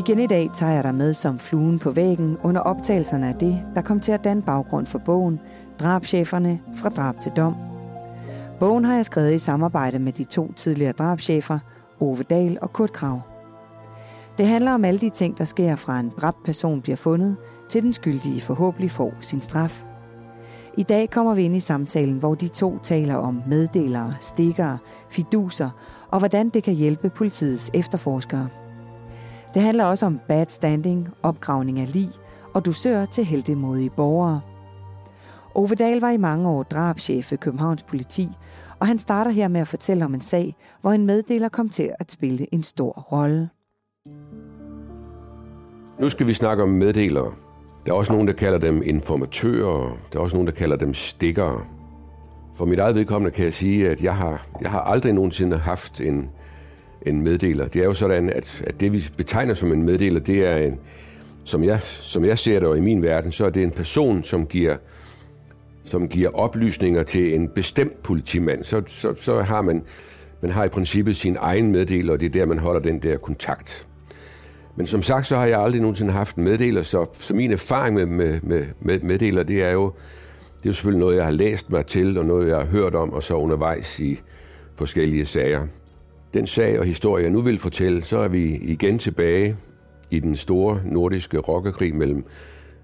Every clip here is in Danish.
Igen i dag tager jeg dig med som fluen på væggen under optagelserne af det, der kom til at danne baggrund for bogen Drabscheferne fra drab til dom. Bogen har jeg skrevet i samarbejde med de to tidligere drabschefer, Ove Dahl og Kurt Krav. Det handler om alle de ting, der sker fra en dræbt person bliver fundet, til den skyldige forhåbentlig får sin straf. I dag kommer vi ind i samtalen, hvor de to taler om meddelere, stikkere, fiduser og hvordan det kan hjælpe politiets efterforskere. Det handler også om bad standing, opgravning af lig og dusør til heldemodige borgere. Ove Dahl var i mange år drabschef ved Københavns politi, og han starter her med at fortælle om en sag, hvor en meddeler kom til at spille en stor rolle. Nu skal vi snakke om meddelere. Der er også nogen, der kalder dem informatører. Der er også nogen, der kalder dem stikkere. For mit eget vedkommende kan jeg sige, at jeg har, jeg har aldrig nogensinde haft en, en meddeler. Det er jo sådan, at, at det vi betegner som en meddeler, det er en, som jeg, som jeg ser det og i min verden, så er det en person, som giver, som giver oplysninger til en bestemt politimand. Så, så, så har man, man har i princippet sin egen meddeler, og det er der, man holder den der kontakt. Men som sagt, så har jeg aldrig nogensinde haft en meddeler, så, så min erfaring med, med, med, med meddeler, det er jo det er jo selvfølgelig noget, jeg har læst mig til, og noget, jeg har hørt om, og så undervejs i forskellige sager. Den sag og historie, jeg nu vil fortælle, så er vi igen tilbage i den store nordiske rockerkrig mellem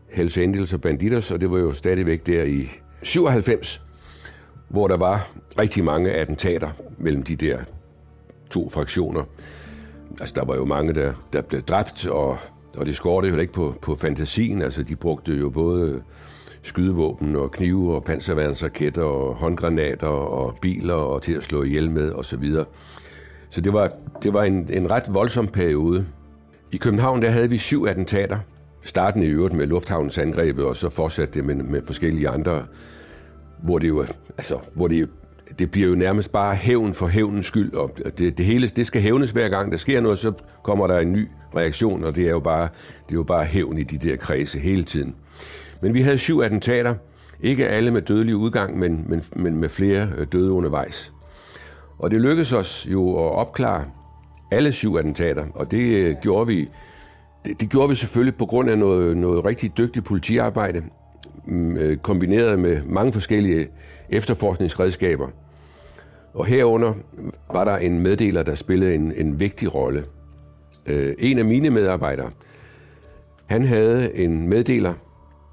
Hells Angels og Banditers, og det var jo stadigvæk der i 97, hvor der var rigtig mange attentater mellem de der to fraktioner. Altså, der var jo mange, der, der blev dræbt, og, og det skårte jo ikke på, på fantasien. Altså, de brugte jo både skydevåben og knive og panserværnsraketter og håndgranater og biler og til at slå ihjel med osv. Så, videre så det var, det var en, en ret voldsom periode. I København der havde vi syv attentater. Startende i øvrigt med lufthavnens angreb, og så fortsatte det med, med forskellige andre, hvor det jo, altså, hvor det det bliver jo nærmest bare hævn for hævnens skyld, og det, det hele det skal hævnes hver gang der sker noget, så kommer der en ny reaktion, og det er jo bare, det er jo bare hævn i de der kredse hele tiden. Men vi havde syv attentater, ikke alle med dødelig udgang, men, men, men med flere øh, døde undervejs. Og det lykkedes os jo at opklare alle syv attentater, og det øh, gjorde vi det, det gjorde vi selvfølgelig på grund af noget, noget rigtig dygtigt politiarbejde, mm, øh, kombineret med mange forskellige efterforskningsredskaber. Og herunder var der en meddeler, der spillede en, en vigtig rolle. Øh, en af mine medarbejdere, han havde en meddeler,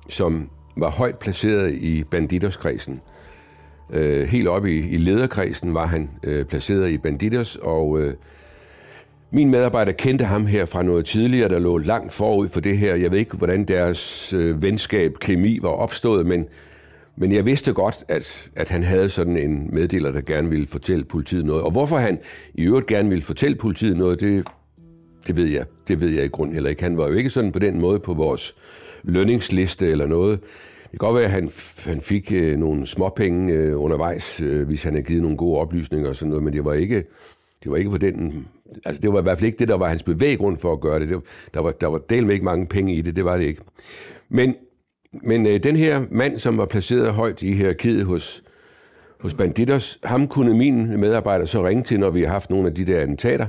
som var højt placeret i banditterskredsen Øh, helt oppe i, i lederkredsen var han øh, placeret i banditers, og øh, min medarbejder kendte ham her fra noget tidligere, der lå langt forud for det her. Jeg ved ikke, hvordan deres øh, venskab, kemi var opstået, men men jeg vidste godt, at, at han havde sådan en meddeler, der gerne ville fortælle politiet noget. Og hvorfor han i øvrigt gerne ville fortælle politiet noget, det, det ved jeg. Det ved jeg i grund heller ikke. Han var jo ikke sådan på den måde på vores lønningsliste eller noget. Det kan godt være, at han, han fik øh, nogle småpenge øh, undervejs, øh, hvis han havde givet nogle gode oplysninger og sådan noget, men det var ikke, det var ikke på den... Altså, det var i hvert fald ikke det, der var hans bevæggrund for at gøre det. det var, der var, der var del med ikke mange penge i det, det var det ikke. Men men øh, den her mand, som var placeret højt i hierarkiet hos, hos Banditers, ham kunne min medarbejder så ringe til, når vi har haft nogle af de der attentater.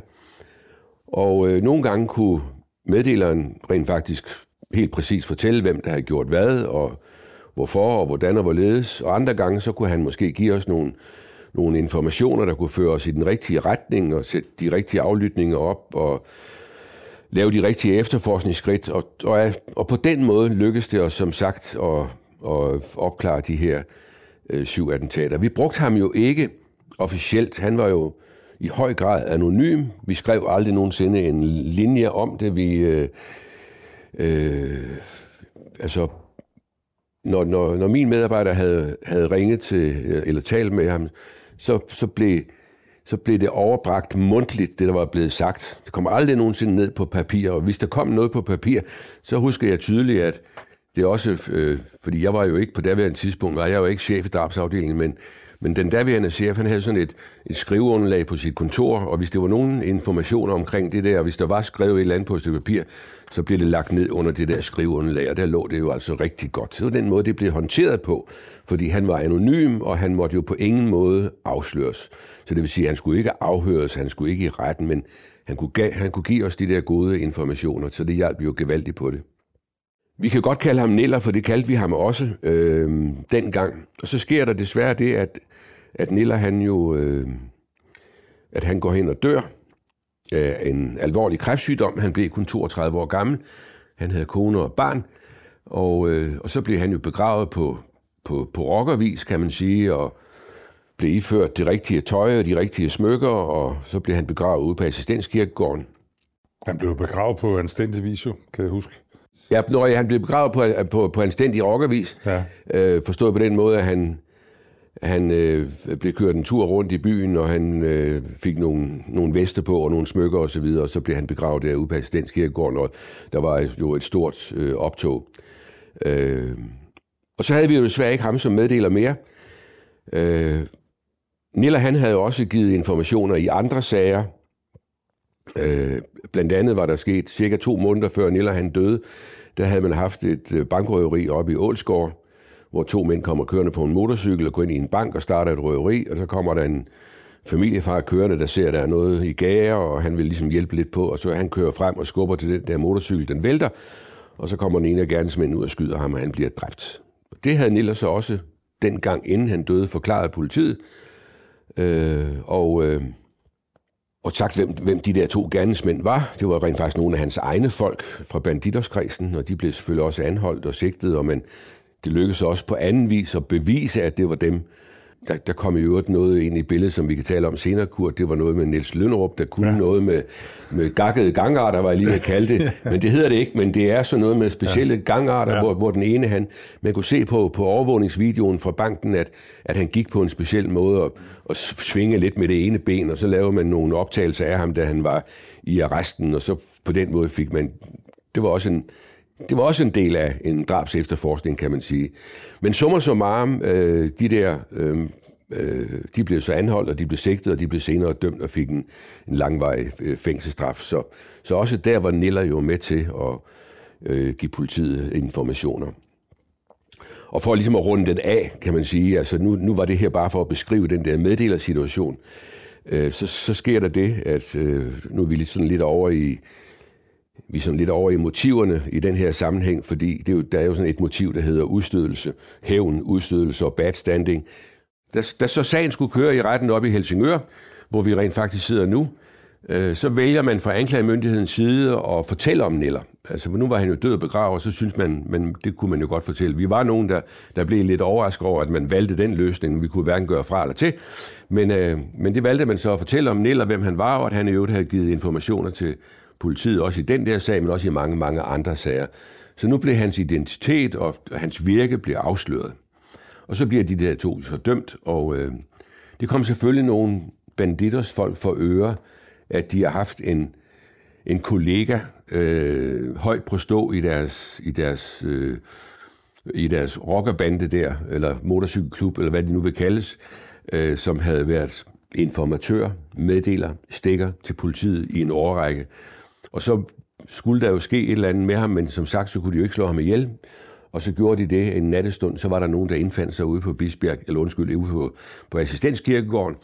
Og øh, nogle gange kunne meddeleren rent faktisk helt præcis fortælle, hvem der havde gjort hvad, og hvorfor, og hvordan og hvorledes. Og andre gange, så kunne han måske give os nogle, nogle informationer, der kunne føre os i den rigtige retning, og sætte de rigtige aflytninger op, og lave de rigtige efterforskningsskridt, og, og, og på den måde lykkedes det os som sagt at, at opklare de her øh, syv attentater. Vi brugte ham jo ikke officielt. Han var jo i høj grad anonym. Vi skrev aldrig nogensinde en linje om det. Vi, øh, øh, altså, når, når, når min medarbejder havde, havde ringet til, øh, eller talt med ham, så, så blev så blev det overbragt mundtligt, det der var blevet sagt. Det kom aldrig nogensinde ned på papir, og hvis der kom noget på papir, så husker jeg tydeligt, at det også, øh, fordi jeg var jo ikke på daværende tidspunkt, var jeg jo ikke chef i drabsafdelingen, men, men den daværende chef, han havde sådan et, et skriveunderlag på sit kontor, og hvis der var nogen informationer omkring det der, og hvis der var skrevet et eller andet på et stykke papir, så blev det lagt ned under det der skriveunderlag, og der lå det jo altså rigtig godt. Så den måde, det blev håndteret på, fordi han var anonym, og han måtte jo på ingen måde afsløres. Så det vil sige, at han skulle ikke afhøres, han skulle ikke i retten, men han, kunne, han kunne give os de der gode informationer, så det hjalp jo gevaldigt på det. Vi kan godt kalde ham Niller, for det kaldte vi ham også øh, dengang. Og så sker der desværre det, at, at Niller han jo øh, at han går hen og dør af en alvorlig kræftsygdom. Han blev kun 32 år gammel. Han havde kone og barn. Og, øh, og så blev han jo begravet på, på, på rockervis, kan man sige, og blev iført det rigtige tøj og de rigtige smykker, og så blev han begravet ude på assistenskirkegården. Han blev begravet på anstændig vis, jo, kan jeg huske. Ja, når han blev begravet på, på, på anstændig rockervis, ja. øh, forstået på den måde, at han, han øh, blev kørt en tur rundt i byen, og han øh, fik nogle, nogle veste på og nogle smykker osv., og, så videre, og så blev han begravet derude på assistenskirkegården, og der var jo et stort øh, optog. Øh, og så havde vi jo desværre ikke ham som meddeler mere. Øh, Nilla han havde også givet informationer i andre sager. Øh, blandt andet var der sket cirka to måneder før Nilla han døde, der havde man haft et øh, bankrøveri oppe i Ålsgård, hvor to mænd kommer kørende på en motorcykel og går ind i en bank og starter et røveri, og så kommer der en familiefar kørende, der ser, at der er noget i gære, og han vil ligesom hjælpe lidt på, og så han kører frem og skubber til den der motorcykel, den vælter, og så kommer den ene af gerningsmændene ud og skyder ham, og han bliver dræbt. Det havde Niller så også dengang, inden han døde, forklaret politiet, øh, og, øh, og sagt, hvem, hvem de der to gerningsmænd var. Det var rent faktisk nogle af hans egne folk fra banditerskredsen, og de blev selvfølgelig også anholdt og sigtet, og men det lykkedes også på anden vis at bevise, at det var dem. Der, der kom i øvrigt noget ind i billedet, som vi kan tale om senere, Kurt. Det var noget med Niels Lønnerup, der kunne ja. noget med, med gakkede gangarter, var jeg lige at kalde det. Men det hedder det ikke, men det er sådan noget med specielle ja. gangarter, ja. Hvor, hvor den ene, han, man kunne se på, på overvågningsvideoen fra banken, at, at han gik på en speciel måde og, og svinge lidt med det ene ben, og så lavede man nogle optagelser af ham, da han var i arresten, og så på den måde fik man... Det var også en, det var også en del af en drabs efterforskning, kan man sige. Men summer summarum, øh, de der, øh, øh, de blev så anholdt, og de blev sigtet, og de blev senere dømt og fik en, en langvarig øh, fængselsstraf. Så, så også der var Niller jo med til at øh, give politiet informationer. Og for ligesom at runde den af, kan man sige, altså nu, nu var det her bare for at beskrive den der meddelersituation, øh, så, så sker der det, at øh, nu er vi lidt sådan lidt over i vi er sådan lidt over i motiverne i den her sammenhæng, fordi det er jo, der er jo sådan et motiv, der hedder udstødelse, hævn, udstødelse og bad standing. Da, da så sagen skulle køre i retten op i Helsingør, hvor vi rent faktisk sidder nu, øh, så vælger man fra anklagemyndighedens side at fortælle om Niller. Altså, nu var han jo død og begravet, og så synes man, men det kunne man jo godt fortælle. Vi var nogen, der, der blev lidt overrasket over, at man valgte den løsning. Vi kunne hverken gøre fra eller til. Men, øh, men det valgte man så at fortælle om Niller, hvem han var, og at han i øvrigt havde givet informationer til, politiet, også i den der sag, men også i mange, mange andre sager. Så nu blev hans identitet og hans virke bliver afsløret. Og så bliver de der to så dømt, og øh, det kom selvfølgelig nogle banditters folk for øre, at de har haft en, en kollega øh, højt på stå i deres, i deres, øh, i deres rockerbande der, eller motorcykelklub, eller hvad det nu vil kaldes, øh, som havde været informatør, meddeler, stikker til politiet i en årrække. Og så skulle der jo ske et eller andet med ham, men som sagt, så kunne de jo ikke slå ham ihjel. Og så gjorde de det en nattestund, så var der nogen, der indfandt sig ude på Bisbjerg, eller undskyld, ude på, på assistenskirkegården,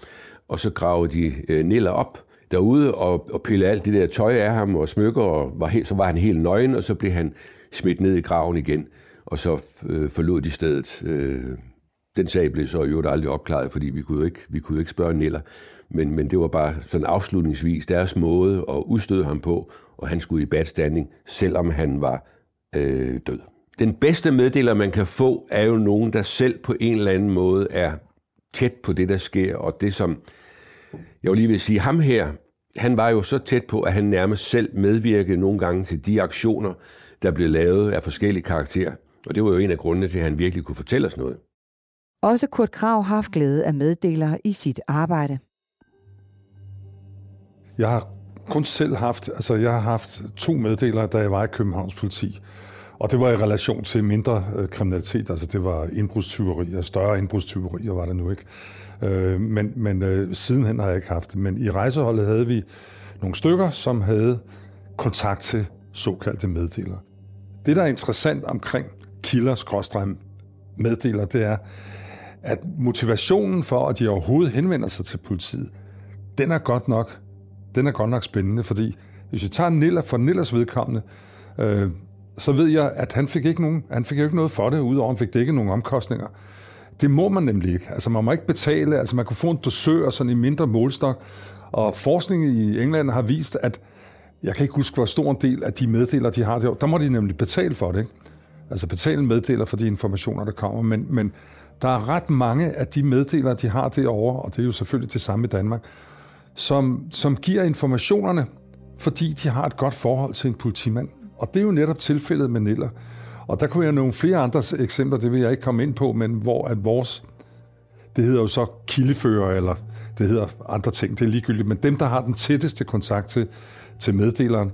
og så gravede de øh, Niller op derude og, og pillede alt det der tøj af ham og smykker, og var helt, så var han helt nøgen, og så blev han smidt ned i graven igen, og så øh, forlod de stedet. Øh, den sag blev så jo aldrig opklaret, fordi vi kunne jo ikke, vi kunne jo ikke spørge Neller. Men, men det var bare sådan afslutningsvis deres måde at udstøde ham på, og han skulle i bad standing, selvom han var øh, død. Den bedste meddeler, man kan få, er jo nogen, der selv på en eller anden måde er tæt på det, der sker, og det som, jeg vil lige vil sige, ham her, han var jo så tæt på, at han nærmest selv medvirkede nogle gange til de aktioner, der blev lavet af forskellige karakterer. Og det var jo en af grundene til, at han virkelig kunne fortælle os noget. Også Kurt Krav har haft glæde af meddelere i sit arbejde. Jeg har kun selv haft, altså jeg har haft to meddelere, da jeg var i Københavns politi. Og det var i relation til mindre øh, kriminalitet, altså det var indbrudstyverier, større indbrudstyverier var det nu ikke. Øh, men men øh, sidenhen har jeg ikke haft det. Men i rejseholdet havde vi nogle stykker, som havde kontakt til såkaldte meddelere. Det, der er interessant omkring kilder meddeler, det er, at motivationen for, at de overhovedet henvender sig til politiet, den er godt nok den er godt nok spændende, fordi hvis vi tager Niller for Nillers vedkommende, øh, så ved jeg, at han fik ikke nogen, han fik ikke noget for det, udover at han fik dækket nogle omkostninger. Det må man nemlig ikke. Altså man må ikke betale, altså man kan få en dosør sådan i mindre målstok, og forskning i England har vist, at jeg kan ikke huske, hvor stor en del af de meddeler, de har der, der må de nemlig betale for det. Ikke? Altså betale meddeler for de informationer, der kommer, men, men der er ret mange af de meddelere, de har derovre, og det er jo selvfølgelig det samme i Danmark, som, som giver informationerne, fordi de har et godt forhold til en politimand. Og det er jo netop tilfældet med Niller. Og der kunne jeg nogle flere andre eksempler, det vil jeg ikke komme ind på, men hvor at vores, det hedder jo så kildefører, eller det hedder andre ting, det er ligegyldigt, men dem, der har den tætteste kontakt til, til meddeleren,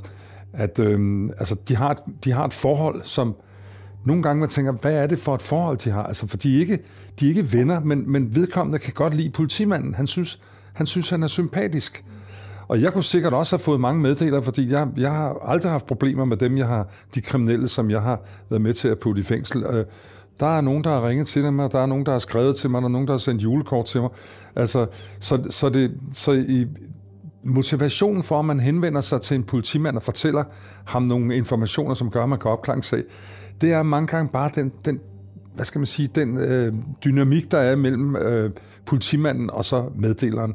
at øhm, altså, de, har et, de har et forhold, som nogle gange man tænker, hvad er det for et forhold, de har? Altså, for de er ikke, de er ikke venner, men, men vedkommende kan godt lide politimanden. Han synes, han synes, han er sympatisk. Og jeg kunne sikkert også have fået mange meddelere, fordi jeg, jeg har aldrig haft problemer med dem, jeg har, de kriminelle, som jeg har været med til at putte i fængsel. Øh, der er nogen, der har ringet til mig, der er nogen, der har skrevet til mig, der er nogen, der har sendt julekort til mig. Altså, så, så, det, så i, motivationen for, at man henvender sig til en politimand og fortæller ham nogle informationer, som gør, at man kan opklare en sag, det er mange gange bare den, den hvad skal man sige, den øh, dynamik, der er mellem øh, politimanden og så meddeleren.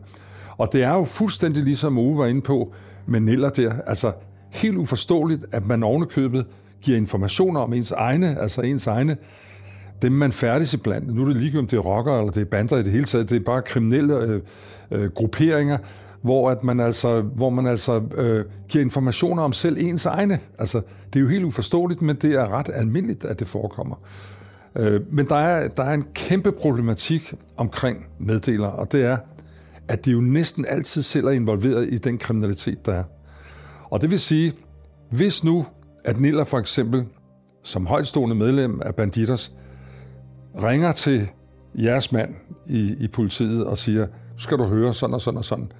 Og det er jo fuldstændig ligesom Ove var inde på med Niller der, altså helt uforståeligt, at man ovenikøbet giver informationer om ens egne, altså ens egne, dem man færdes iblandt. Nu er det ligegyldigt, om det er rockere eller det er bander i det hele taget, det er bare kriminelle øh, øh, grupperinger, hvor, at man altså, hvor man altså øh, giver informationer om selv ens egne. Altså, det er jo helt uforståeligt, men det er ret almindeligt, at det forekommer. Øh, men der er, der er en kæmpe problematik omkring meddelere, og det er, at de jo næsten altid selv er involveret i den kriminalitet, der er. Og det vil sige, hvis nu, at Niller for eksempel, som højtstående medlem af Banditers, ringer til jeres mand i, i politiet og siger, skal du høre sådan og sådan og sådan.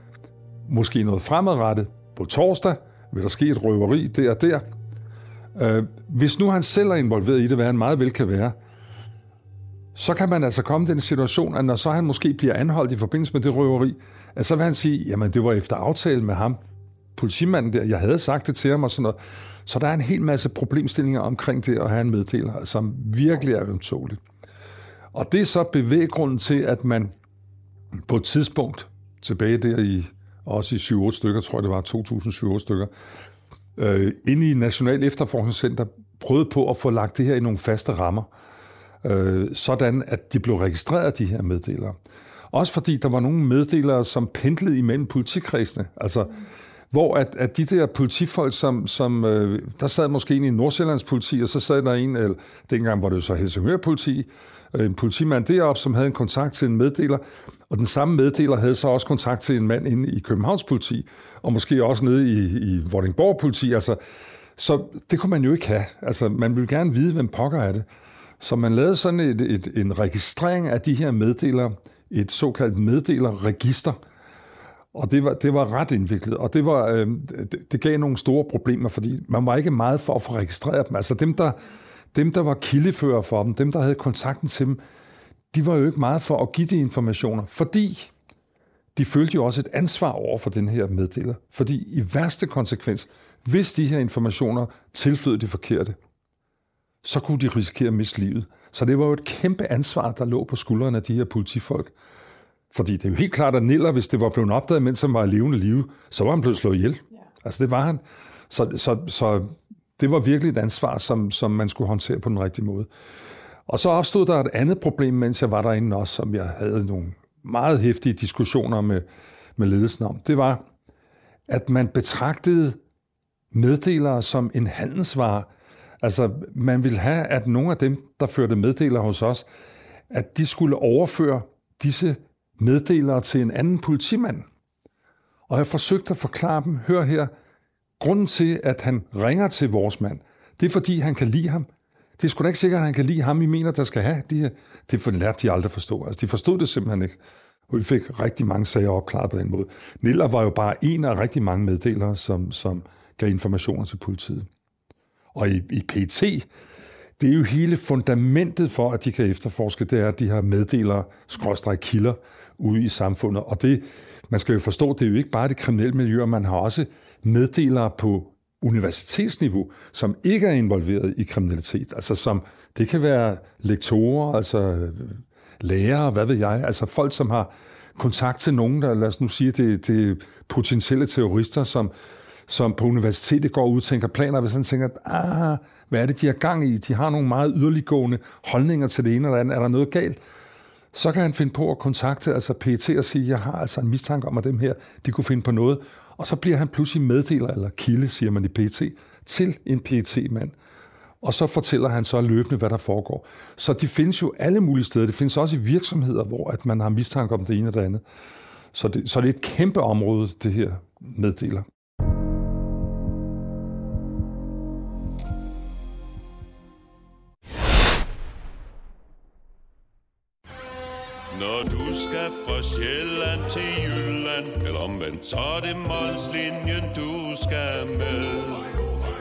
Måske noget fremadrettet. På torsdag vil der ske et røveri der og der. Øh, hvis nu han selv er involveret i det, hvad han meget vel kan være, så kan man altså komme i den situation, at når så han måske bliver anholdt i forbindelse med det røveri, at så vil han sige, jamen det var efter aftale med ham, politimanden der, jeg havde sagt det til ham og sådan noget. Så der er en hel masse problemstillinger omkring det at have en meddeler, som virkelig er ømtåligt. Og det er så bevæggrunden til, at man på et tidspunkt, tilbage der i, også i 7-8 stykker, tror jeg det var, 2007 stykker, øh, inde i National Efterforskningscenter, prøvede på at få lagt det her i nogle faste rammer øh, sådan at de blev registreret, de her meddelere. Også fordi der var nogle meddelere, som pendlede imellem politikredsene. Altså, hvor at, at de der politifolk, som, som øh, der sad måske en i Nordsjællands politi, og så sad der en, eller dengang var det jo så Helsingør politi, øh, en politimand deroppe, som havde en kontakt til en meddeler, og den samme meddeler havde så også kontakt til en mand inde i Københavns politi, og måske også nede i, i Vordingborg politi. Altså, så det kunne man jo ikke have. Altså, man ville gerne vide, hvem pokker er det. Så man lavede sådan et, et, en registrering af de her meddelere, et såkaldt meddelerregister, og det var, det var ret indviklet, og det, var, øh, det, det gav nogle store problemer, fordi man var ikke meget for at få registreret dem. Altså dem, der, dem, der var kildefører for dem, dem, der havde kontakten til dem, de var jo ikke meget for at give de informationer, fordi de følte jo også et ansvar over for den her meddeler. Fordi i værste konsekvens, hvis de her informationer tilflød de forkerte, så kunne de risikere at miste livet. Så det var jo et kæmpe ansvar, der lå på skuldrene af de her politifolk. Fordi det er jo helt klart, at Niller, hvis det var blevet opdaget, mens han var i levende live, så var han blevet slået ihjel. Ja. Altså det var han. Så, så, så det var virkelig et ansvar, som, som man skulle håndtere på den rigtige måde. Og så opstod der et andet problem, mens jeg var derinde også, som jeg havde nogle meget hæftige diskussioner med, med ledelsen om. Det var, at man betragtede meddelere som en handelsvare, Altså, man ville have, at nogle af dem, der førte meddelere hos os, at de skulle overføre disse meddelere til en anden politimand. Og jeg forsøgte at forklare dem, hør her, grunden til, at han ringer til vores mand, det er fordi, han kan lide ham. Det er sgu da ikke sikkert, at han kan lide ham, I mener, der skal have de. Det lærte de aldrig at forstå. Altså, de forstod det simpelthen ikke. Og vi fik rigtig mange sager opklaret på den måde. Niller var jo bare en af rigtig mange meddelere, som, som gav informationer til politiet. Og i, i PT, det er jo hele fundamentet for, at de kan efterforske, det er, at de har meddelere, skråstrej kilder ude i samfundet. Og det, man skal jo forstå, det er jo ikke bare det kriminelle miljø, man har også meddelere på universitetsniveau, som ikke er involveret i kriminalitet. Altså som, det kan være lektorer, altså lærere, hvad ved jeg, altså folk, som har kontakt til nogen, der, lad os nu sige, det, det potentielle terrorister, som, som på universitetet går ud og tænker planer, hvis han tænker, ah, hvad er det, de har gang i? De har nogle meget yderliggående holdninger til det ene eller andet. Er der noget galt? Så kan han finde på at kontakte altså PET og sige, jeg har altså en mistanke om, at dem her, de kunne finde på noget. Og så bliver han pludselig meddeler, eller kilde, siger man i PET, til en PET-mand. Og så fortæller han så løbende, hvad der foregår. Så de findes jo alle mulige steder. Det findes også i virksomheder, hvor at man har mistanke om det ene og det andet. Så det, så det er et kæmpe område, det her meddeler. Fra Sjælland til Jylland Eller omvendt, så er det Molslinjen, du skal med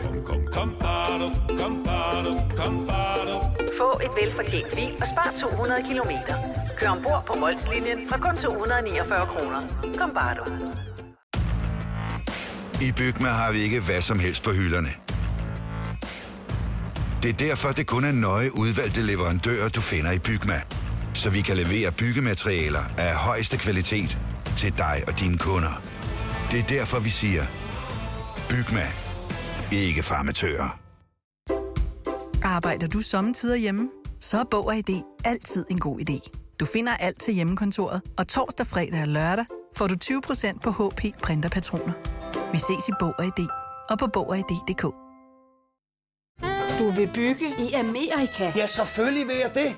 Kom, kom, kom, bado, kom, bado, kom, bado. Få et velfortjent bil og spar 200 kilometer Kør ombord på Molslinjen fra kun 249 kroner Kom, bare du. I Bygma har vi ikke hvad som helst på hylderne. Det er derfor, det kun er nøje udvalgte leverandører, du finder i Bygma så vi kan levere byggematerialer af højeste kvalitet til dig og dine kunder. Det er derfor, vi siger, Bygma. Ikke farmatører. Arbejder du sommetider hjemme? Så er Bog og ID altid en god idé. Du finder alt til hjemmekontoret, og torsdag, fredag og lørdag får du 20% på HP printerpatroner. Vi ses i Bog og ID og på Bog og ID.dk. Du vil bygge i Amerika? Ja, selvfølgelig vil jeg det.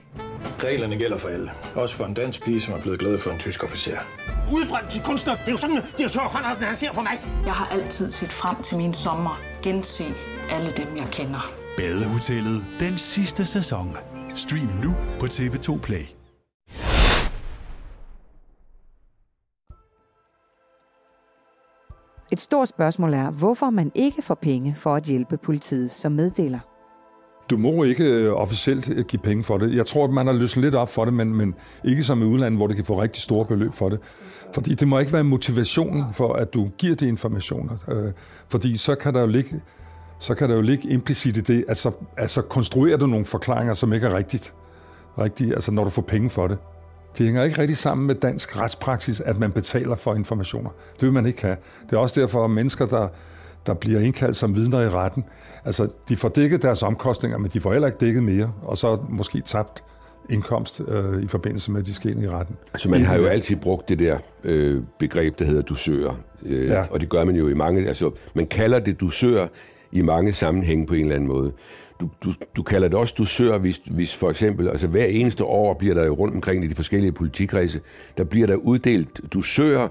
Reglerne gælder for alle. Også for en dansk pige, som er blevet glad for en tysk officer. Udbrændt til kunstner. Det er jo sådan, at de har tørt, han ser på mig. Jeg har altid set frem til min sommer. Gense alle dem, jeg kender. Badehotellet den sidste sæson. Stream nu på TV2 Play. Et stort spørgsmål er, hvorfor man ikke får penge for at hjælpe politiet som meddeler. Du må ikke øh, officielt øh, give penge for det. Jeg tror, at man har løsnet lidt op for det, men, men ikke som i udlandet, hvor det kan få rigtig store beløb for det. Fordi det må ikke være motivationen for, at du giver de informationer. Øh, fordi så kan der jo ligge, så kan der jo ligge implicit i det, at så altså konstruerer du nogle forklaringer, som ikke er rigtigt. rigtigt altså når du får penge for det. Det hænger ikke rigtig sammen med dansk retspraksis, at man betaler for informationer. Det vil man ikke have. Det er også derfor, at mennesker, der der bliver indkaldt som vidner i retten. Altså, de får dækket deres omkostninger, men de får heller ikke dækket mere, og så måske tabt indkomst øh, i forbindelse med, at de skal ind i retten. Altså, man har jo altid brugt det der øh, begreb, der hedder dusør, øh, ja. og det gør man jo i mange, altså, man kalder det dusør i mange sammenhænge på en eller anden måde. Du, du, du kalder det også dusør, hvis, hvis for eksempel, altså hver eneste år bliver der jo rundt omkring i de forskellige politikredse, der bliver der uddelt dusører,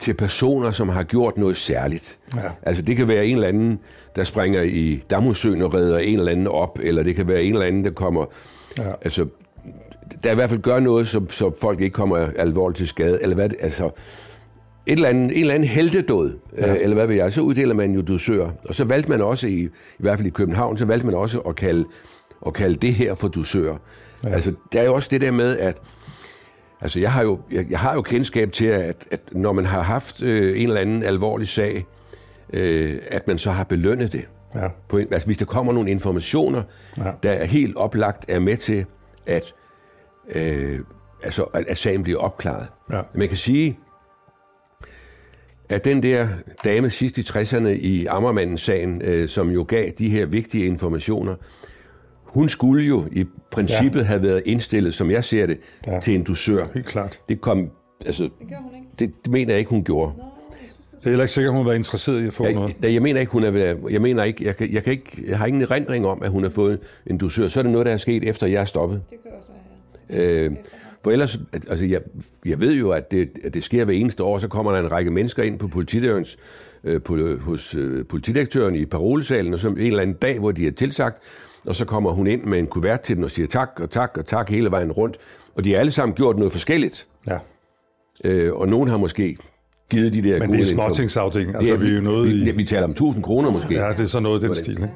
til personer, som har gjort noget særligt. Ja. Altså det kan være en eller anden, der springer i Damusøen og redder en eller anden op, eller det kan være en eller anden, der kommer... Ja. Altså, der i hvert fald gør noget, så, så folk ikke kommer alvorligt til skade, eller hvad altså et eller andet, en eller anden heltedåd, ja. øh, eller hvad ved jeg, så uddeler man jo dusør. Og så valgte man også, i, i hvert fald i København, så valgte man også at kalde, at kalde det her for dusør. Ja. Altså, der er jo også det der med, at Altså, jeg har jo, jeg, jeg har jo kendskab til, at, at når man har haft øh, en eller anden alvorlig sag, øh, at man så har belønnet det. Ja. På en, altså, hvis der kommer nogle informationer, ja. der er helt oplagt er med til, at, øh, altså, at, at sagen bliver opklaret. Ja. Man kan sige, at den der dame sidst i 60'erne i Ammermanden-sagen, øh, som jo gav de her vigtige informationer, hun skulle jo i princippet ja. have været indstillet, som jeg ser det, ja. til en dusør. Helt klart. Det kom, altså, det hun ikke. Det, det mener jeg ikke, hun gjorde. Det er heller ikke sikkert, at hun været interesseret i at få jeg, noget. Jeg, jeg mener ikke, hun er jeg mener ikke, jeg, jeg, kan ikke, jeg har ingen erindring om, at hun har fået en dusør. Så er det noget, der er sket, efter jeg er stoppet. Det kan også være, ja. Øh, for ellers, altså jeg, jeg ved jo, at det, at det sker hver eneste år, så kommer der en række mennesker ind på politidirektørens, øh, på, hos øh, politidirektøren i parolesalen, og så en eller anden dag, hvor de er tilsagt, og så kommer hun ind med en kuvert til den og siger tak og tak og tak hele vejen rundt. Og de har alle sammen gjort noget forskelligt. Ja. Øh, og nogen har måske givet de der Men det er småtingsafdeling. Altså, vi, er jo noget vi, i... vi taler om 1000 kroner måske. Ja, det er så noget i den stil. Ikke?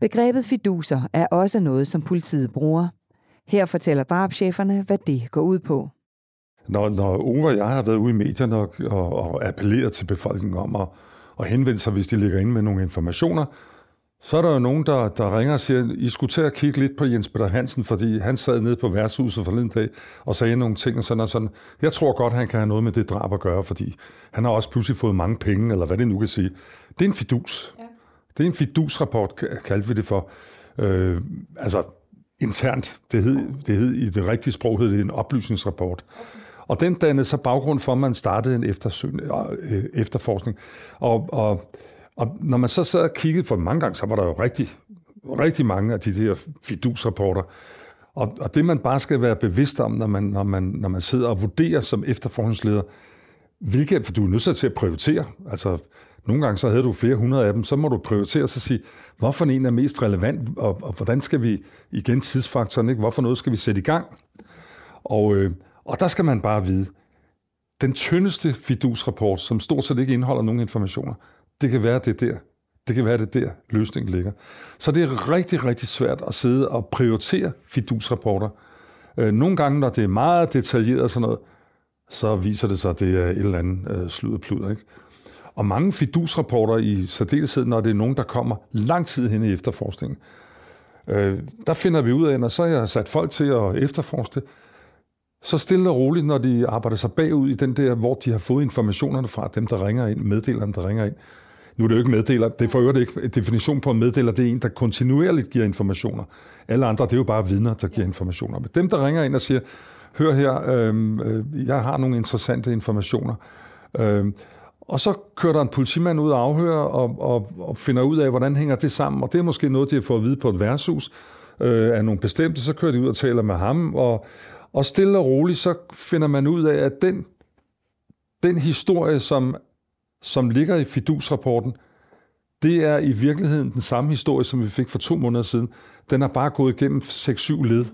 Begrebet fiduser er også noget, som politiet bruger. Her fortæller drabscheferne, hvad det går ud på. når, når Ove og jeg har været ude i medierne og, og, og appelleret til befolkningen om at, at henvende sig, hvis de ligger inde med nogle informationer, så er der jo nogen, der, der ringer og siger, I skulle til at kigge lidt på Jens Peter Hansen, fordi han sad nede på værtshuset forleden dag og sagde nogle ting og sådan og sådan. Jeg tror godt, han kan have noget med det drab at gøre, fordi han har også pludselig fået mange penge, eller hvad det nu kan sige. Det er en fidus. Ja. Det er en fidusrapport, kaldte vi det for. Øh, altså internt, det hed, det hed i det rigtige sprog, hed det en oplysningsrapport. Okay. Og den dannede så baggrund for, at man startede en eftersøg, øh, efterforskning. Og, og og når man så sad og kiggede, for mange gange, så var der jo rigtig, rigtig mange af de der fidusrapporter. Og, og det man bare skal være bevidst om, når man, når man, når man sidder og vurderer som efterforskningsleder, hvilke, for du er nødt til at prioritere. Altså, nogle gange så havde du flere hundrede af dem, så må du prioritere og sige, hvorfor en er mest relevant, og, og hvordan skal vi, igen tidsfaktoren, ikke? hvorfor noget skal vi sætte i gang? Og, øh, og der skal man bare vide, den tyndeste fidusrapport, som stort set ikke indeholder nogen informationer, det kan være, det er der. Det kan være, det er der, løsningen ligger. Så det er rigtig, rigtig svært at sidde og prioritere fidusrapporter. Øh, nogle gange, når det er meget detaljeret og sådan noget, så viser det sig, at det er et eller andet øh, slud og Ikke? Og mange fidusrapporter i særdeleshed, når det er nogen, der kommer lang tid hen i efterforskningen, øh, der finder vi ud af, når så jeg har sat folk til at efterforske det, så stille og roligt, når de arbejder sig bagud i den der, hvor de har fået informationerne fra dem, der ringer ind, meddelerne, der ringer ind, nu er det jo ikke meddeler, det er for øvrigt ikke definition på en meddeler, det er en, der kontinuerligt giver informationer. Alle andre, det er jo bare vidner, der giver informationer. Men dem, der ringer ind og siger, hør her, øhm, øh, jeg har nogle interessante informationer. Øh, og så kører der en politimand ud og afhører og, og, og finder ud af, hvordan hænger det sammen. Og det er måske noget, de har fået at vide på et værtshus øh, af nogle bestemte. Så kører de ud og taler med ham. Og, og stille og roligt, så finder man ud af, at den, den historie, som som ligger i Fidus-rapporten, det er i virkeligheden den samme historie, som vi fik for to måneder siden. Den har bare gået igennem 6-7 led,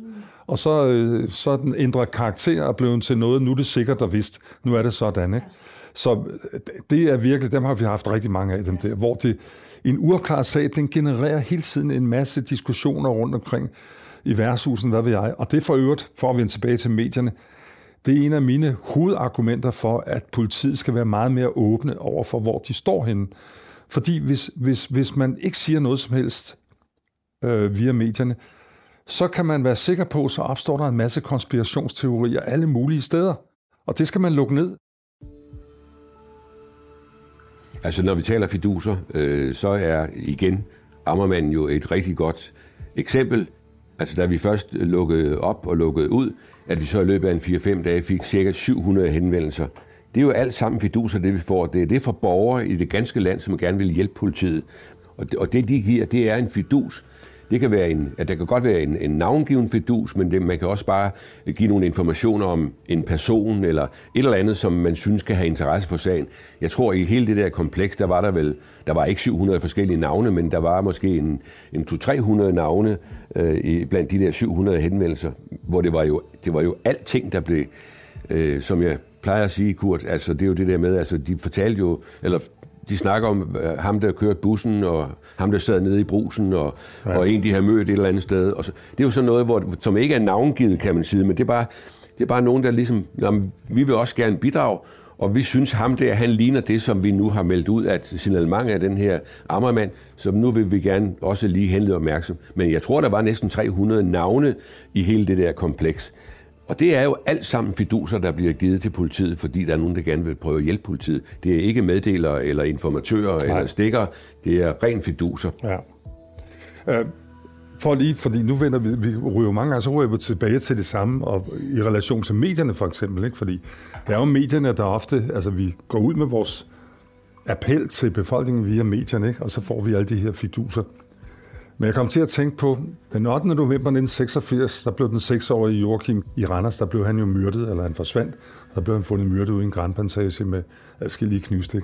og så, øh, så er den ændret karakter og blevet til noget, nu er det sikkert og vist. Nu er det sådan, ikke? Så øh, det er virkelig, dem har vi haft rigtig mange af dem der, hvor det, en uopklaret sag, den genererer hele tiden en masse diskussioner rundt omkring i værtshusen, hvad ved jeg. Og det for øvrigt, for at vende tilbage til medierne, det er en af mine hovedargumenter for, at politiet skal være meget mere åbne over for, hvor de står henne. Fordi hvis, hvis, hvis man ikke siger noget som helst øh, via medierne, så kan man være sikker på, så opstår der en masse konspirationsteorier alle mulige steder. Og det skal man lukke ned. Altså, når vi taler fiduser, øh, så er igen Ammermanden jo et rigtig godt eksempel. Altså, da vi først lukkede op og lukkede ud, at vi så i løbet af en 4-5 dage fik cirka 700 henvendelser. Det er jo alt sammen fiduser, det vi får. Det er det for borgere i det ganske land, som gerne vil hjælpe politiet. Og det, og det de giver, det er en fidus. Det kan være en, at der kan godt være en, en navngiven fedus, men det, man kan også bare give nogle informationer om en person eller et eller andet, som man synes kan have interesse for sagen. Jeg tror, i hele det der kompleks, der var der vel, der var ikke 700 forskellige navne, men der var måske en, en 200-300 navne øh, i, blandt de der 700 henvendelser, hvor det var jo, det var jo alting, der blev, øh, som jeg plejer at sige, Kurt, altså det er jo det der med, altså de fortalte jo, eller de snakker om øh, ham, der kørte bussen, og ham, der sad nede i brusen, og, ja. og en, de har mødt et eller andet sted. Og så, det er jo sådan noget, hvor, som ikke er navngivet, kan man sige, men det er bare, det er bare nogen, der ligesom, jamen, vi vil også gerne bidrage, og vi synes ham der, han ligner det, som vi nu har meldt ud, at signalement af den her Ammermand, som nu vil vi gerne også lige henlede opmærksom. Men jeg tror, der var næsten 300 navne i hele det der kompleks. Og det er jo alt sammen fiduser, der bliver givet til politiet, fordi der er nogen, der gerne vil prøve at hjælpe politiet. Det er ikke meddelere eller informatører Nej. eller stikker. Det er ren fiduser. Ja. Øh, for lige, fordi nu vender vi, vi ryger mange gange, så tilbage til det samme, og i relation til medierne for eksempel, ikke? fordi det er jo medierne, der ofte, altså vi går ud med vores appel til befolkningen via medierne, ikke? og så får vi alle de her fiduser. Men jeg kom til at tænke på, den 8. november 1986, der blev den 6-årige Joachim i Randers, der blev han jo myrdet, eller han forsvandt. Der blev han fundet myrdet ude i en grænplantage med adskillige knivstik.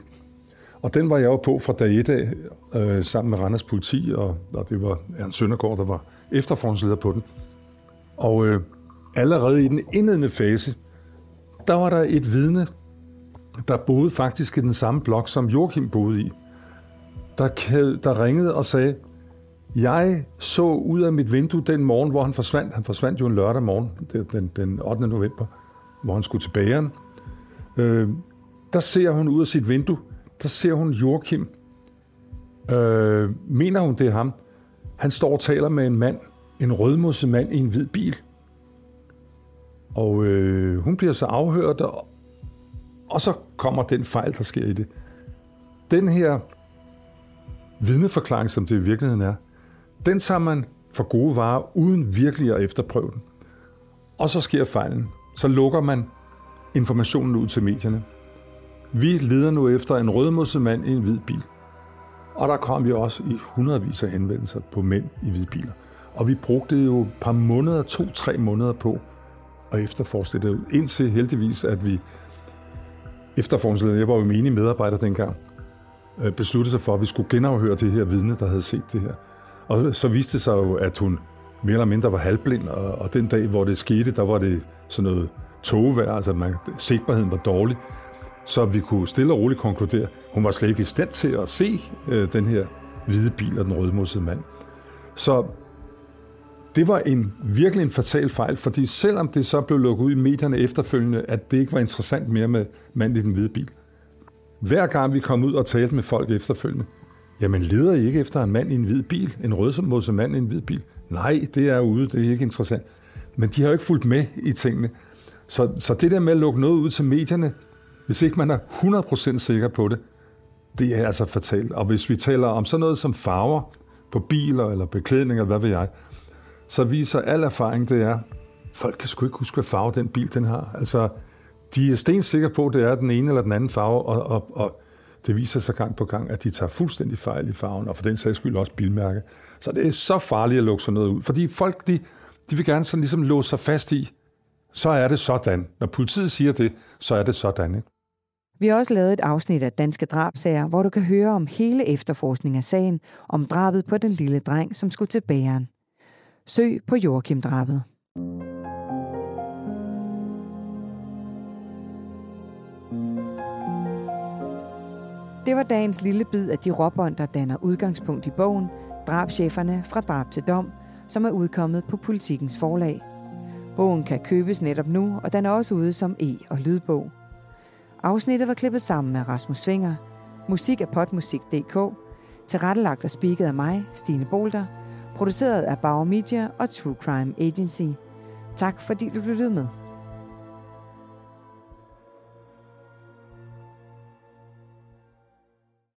Og den var jeg jo på fra dag 1 af, øh, sammen med Randers politi, og, og det var Ernst Søndergaard, der var efterforskningsleder på den. Og øh, allerede i den indledende fase, der var der et vidne, der boede faktisk i den samme blok, som Joachim boede i, der, der ringede og sagde, jeg så ud af mit vindue den morgen, hvor han forsvandt. Han forsvandt jo en lørdag morgen, den, den 8. november. hvor han skulle til bageren. Øh, der ser hun ud af sit vindue, der ser hun Joachim. Øh, mener hun, det er ham? Han står og taler med en mand, en rødmosset mand i en hvid bil. Og øh, hun bliver så afhørt, og, og så kommer den fejl, der sker i det. Den her vidneforklaring, som det i virkeligheden er, den tager man for gode varer, uden virkelig at efterprøve den. Og så sker fejlen. Så lukker man informationen ud til medierne. Vi leder nu efter en rødmosset mand i en hvid bil. Og der kom vi også i hundredvis af henvendelser på mænd i hvide biler. Og vi brugte jo et par måneder, to-tre måneder på at efterforske det ud. Indtil heldigvis, at vi efterforskningslederen, jeg var jo menig medarbejder dengang, øh, besluttede sig for, at vi skulle genafhøre det her vidne, der havde set det her. Og så viste det sig jo, at hun mere eller mindre var halvblind, og, og den dag, hvor det skete, der var det sådan noget togvejr, altså man, sigtbarheden var dårlig, så vi kunne stille og roligt konkludere, hun var slet ikke i stand til at se øh, den her hvide bil og den rødmossede mand. Så det var en virkelig en fatal fejl, fordi selvom det så blev lukket ud i medierne efterfølgende, at det ikke var interessant mere med manden i den hvide bil. Hver gang vi kom ud og talte med folk efterfølgende, jamen leder I ikke efter en mand i en hvid bil, en rødmodset mand i en hvid bil? Nej, det er ude, det er ikke interessant. Men de har jo ikke fulgt med i tingene. Så, så det der med at lukke noget ud til medierne, hvis ikke man er 100% sikker på det, det er altså fatalt. Og hvis vi taler om sådan noget som farver på biler eller beklædning eller hvad ved jeg, så viser al erfaring, det er, folk kan sgu ikke huske, hvad farve den bil den har. Altså, de er stensikre på, at det er den ene eller den anden farve, og, og, og det viser sig gang på gang, at de tager fuldstændig fejl i farven, og for den sags skyld også bilmærke. Så det er så farligt at lukke sådan noget ud, fordi folk, de, de vil gerne sådan ligesom låse sig fast i, så er det sådan. Når politiet siger det, så er det sådan. Ikke? Vi har også lavet et afsnit af Danske Drabsager, hvor du kan høre om hele efterforskningen af sagen om drabet på den lille dreng, som skulle til bæren. Søg på Joachim-drabet. Det var dagens lille bid af de råbånd, der danner udgangspunkt i bogen Drabscheferne fra drab til dom, som er udkommet på Politikens forlag. Bogen kan købes netop nu, og den er også ude som e- og lydbog. Afsnittet var klippet sammen med Rasmus Svinger. Musik af potmusik.dk. Tilrettelagt og spiket af mig, Stine Bolter. Produceret af Bauer Media og True Crime Agency. Tak fordi du lyttede med.